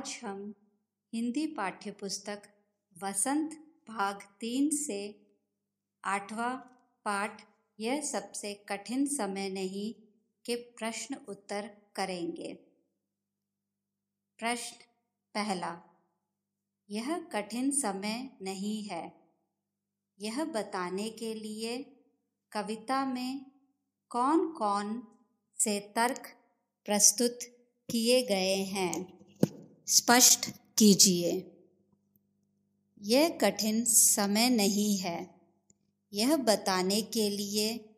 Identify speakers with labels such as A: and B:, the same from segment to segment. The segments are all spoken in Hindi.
A: आज हम हिंदी पाठ्य पुस्तक वसंत भाग तीन से आठवां पाठ, यह सबसे कठिन समय नहीं, के प्रश्न उत्तर करेंगे। प्रश्न पहला, यह कठिन समय नहीं है। यह बताने के लिए कविता में कौन कौन से तर्क प्रस्तुत किए गए हैं? स्पष्ट कीजिए। यह कठिन समय नहीं है। यह बताने के लिए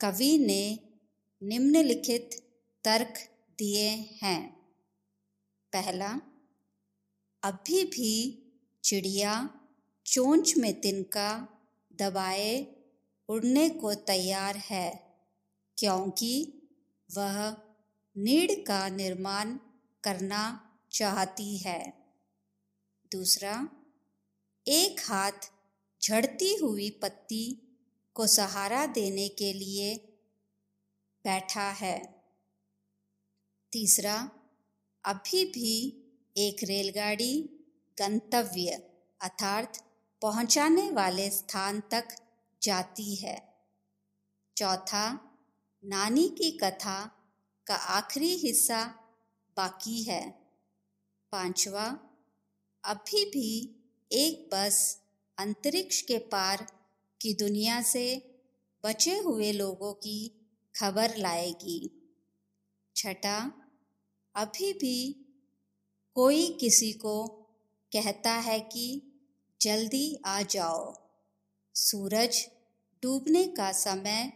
A: कवि ने निम्नलिखित तर्क दिए हैं। पहला, अभी भी चिड़िया चोंच में तिनका दबाए उड़ने को तैयार है, क्योंकि वह नीड़ का निर्माण करना चाहती है। दूसरा, एक हाथ झड़ती हुई पत्ती को सहारा देने के लिए बैठा है। तीसरा, अभी भी एक रेलगाड़ी गंतव्य अर्थात पहुँचाने वाले स्थान तक जाती है। चौथा, नानी की कथा का आखिरी हिस्सा बाकी है। पांचवा, अभी भी एक बस अंतरिक्ष के पार की दुनिया से बचे हुए लोगों की खबर लाएगी। छठा, अभी भी कोई किसी को कहता है कि जल्दी आ जाओ, सूरज डूबने का समय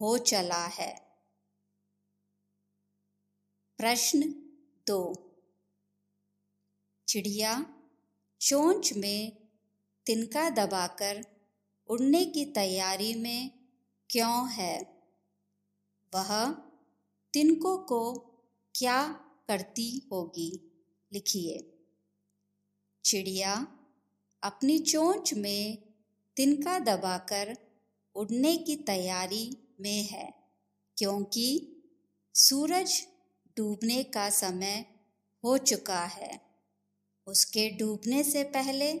A: हो चला है। प्रश्न दो चिड़िया चोंच में तिनका दबाकर उड़ने की तैयारी में क्यों है? वह तिनकों को क्या करती होगी? लिखिए। चिड़िया अपनी चोंच में तिनका दबाकर उड़ने की तैयारी में है, क्योंकि सूरज डूबने का समय हो चुका है। उसके डूबने से पहले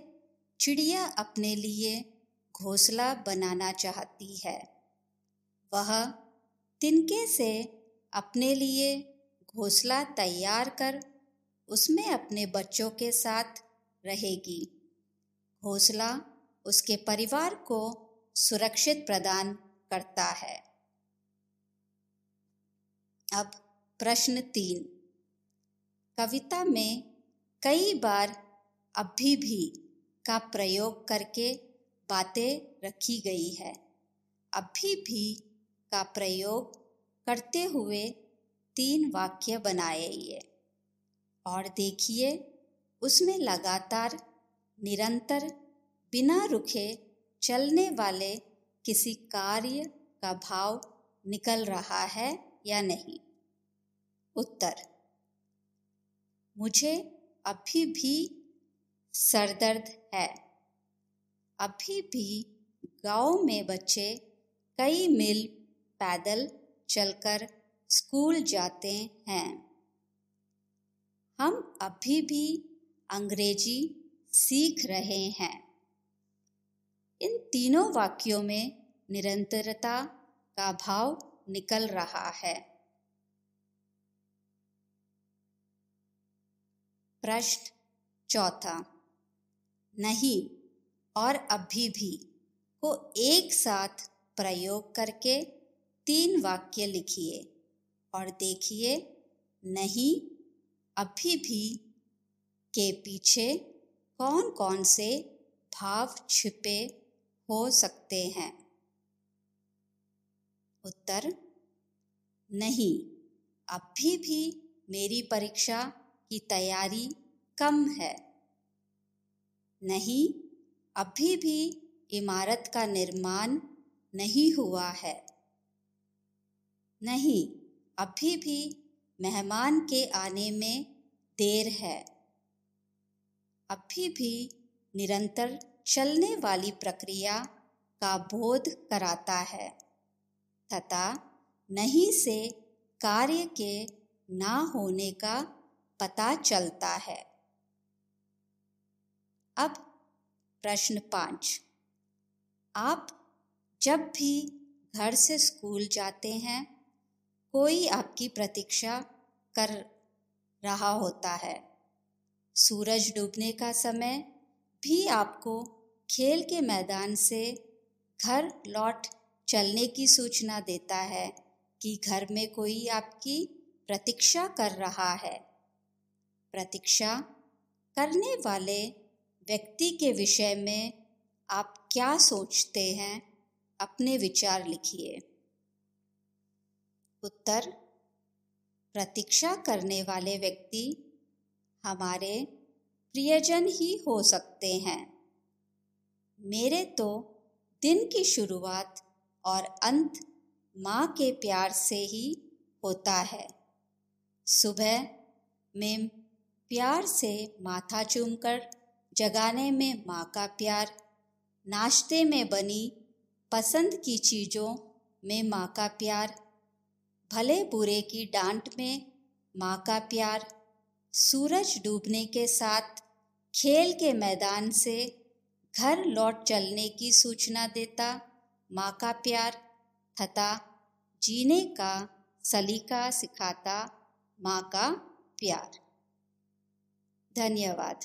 A: चिड़िया अपने लिए घोंसला बनाना चाहती है। वह तिनके से अपने लिए घोंसला तैयार कर उसमें अपने बच्चों के साथ रहेगी। घोंसला उसके परिवार को सुरक्षित प्रदान करता है। अब प्रश्न तीन। कविता में कई बार अभी भी का प्रयोग करके बातें रखी गई है। अभी भी का प्रयोग करते हुए तीन वाक्य बनाइए और देखिए, उसमें लगातार, निरंतर, बिना रुके चलने वाले किसी कार्य का भाव निकल रहा है या नहीं? उत्तर, मुझे अभी भी सरदर्द है। अभी भी गाँव में बच्चे कई मील पैदल चलकर स्कूल जाते हैं। हम अभी भी अंग्रेज़ी सीख रहे हैं। इन तीनों वाक्यों में निरंतरता का भाव निकल रहा है। प्रश्न चौथा, नहीं, और अभी भी को एक साथ प्रयोग करके तीन वाक्य लिखिए और देखिए, नहीं, अभी भी के पीछे कौन कौन से भाव छिपे हो सकते हैं? उत्तर, नहीं, अभी भी मेरी परीक्षा की तैयारी कम है। नहीं, अभी भी इमारत का निर्माण नहीं हुआ है। नहीं, अभी भी मेहमान के आने में देर है। अभी भी निरंतर चलने वाली प्रक्रिया का बोध कराता है, तथा नहीं से कार्य के ना होने का पता चलता है। अब प्रश्न पाँच। आप जब भी घर से स्कूल जाते हैं, कोई आपकी प्रतीक्षा कर रहा होता है। सूरज डूबने का समय भी आपको खेल के मैदान से घर लौट चलने की सूचना देता है कि घर में कोई आपकी प्रतीक्षा कर रहा है। प्रतीक्षा करने वाले व्यक्ति के विषय में आप क्या सोचते हैं? अपने विचार लिखिए। उत्तर, प्रतीक्षा करने वाले व्यक्ति हमारे प्रियजन ही हो सकते हैं। मेरे तो दिन की शुरुआत और अंत माँ के प्यार से ही होता है। सुबह में प्यार से माथा चूमकर, जगाने में माँ का प्यार, नाश्ते में बनी पसंद की चीज़ों में माँ का प्यार, भले बुरे की डांट में माँ का प्यार, सूरज डूबने के साथ खेल के मैदान से घर लौट चलने की सूचना देता माँ का प्यार, तथा जीने का, सलीका सिखाता माँ का प्यार। ધન્યવાદ.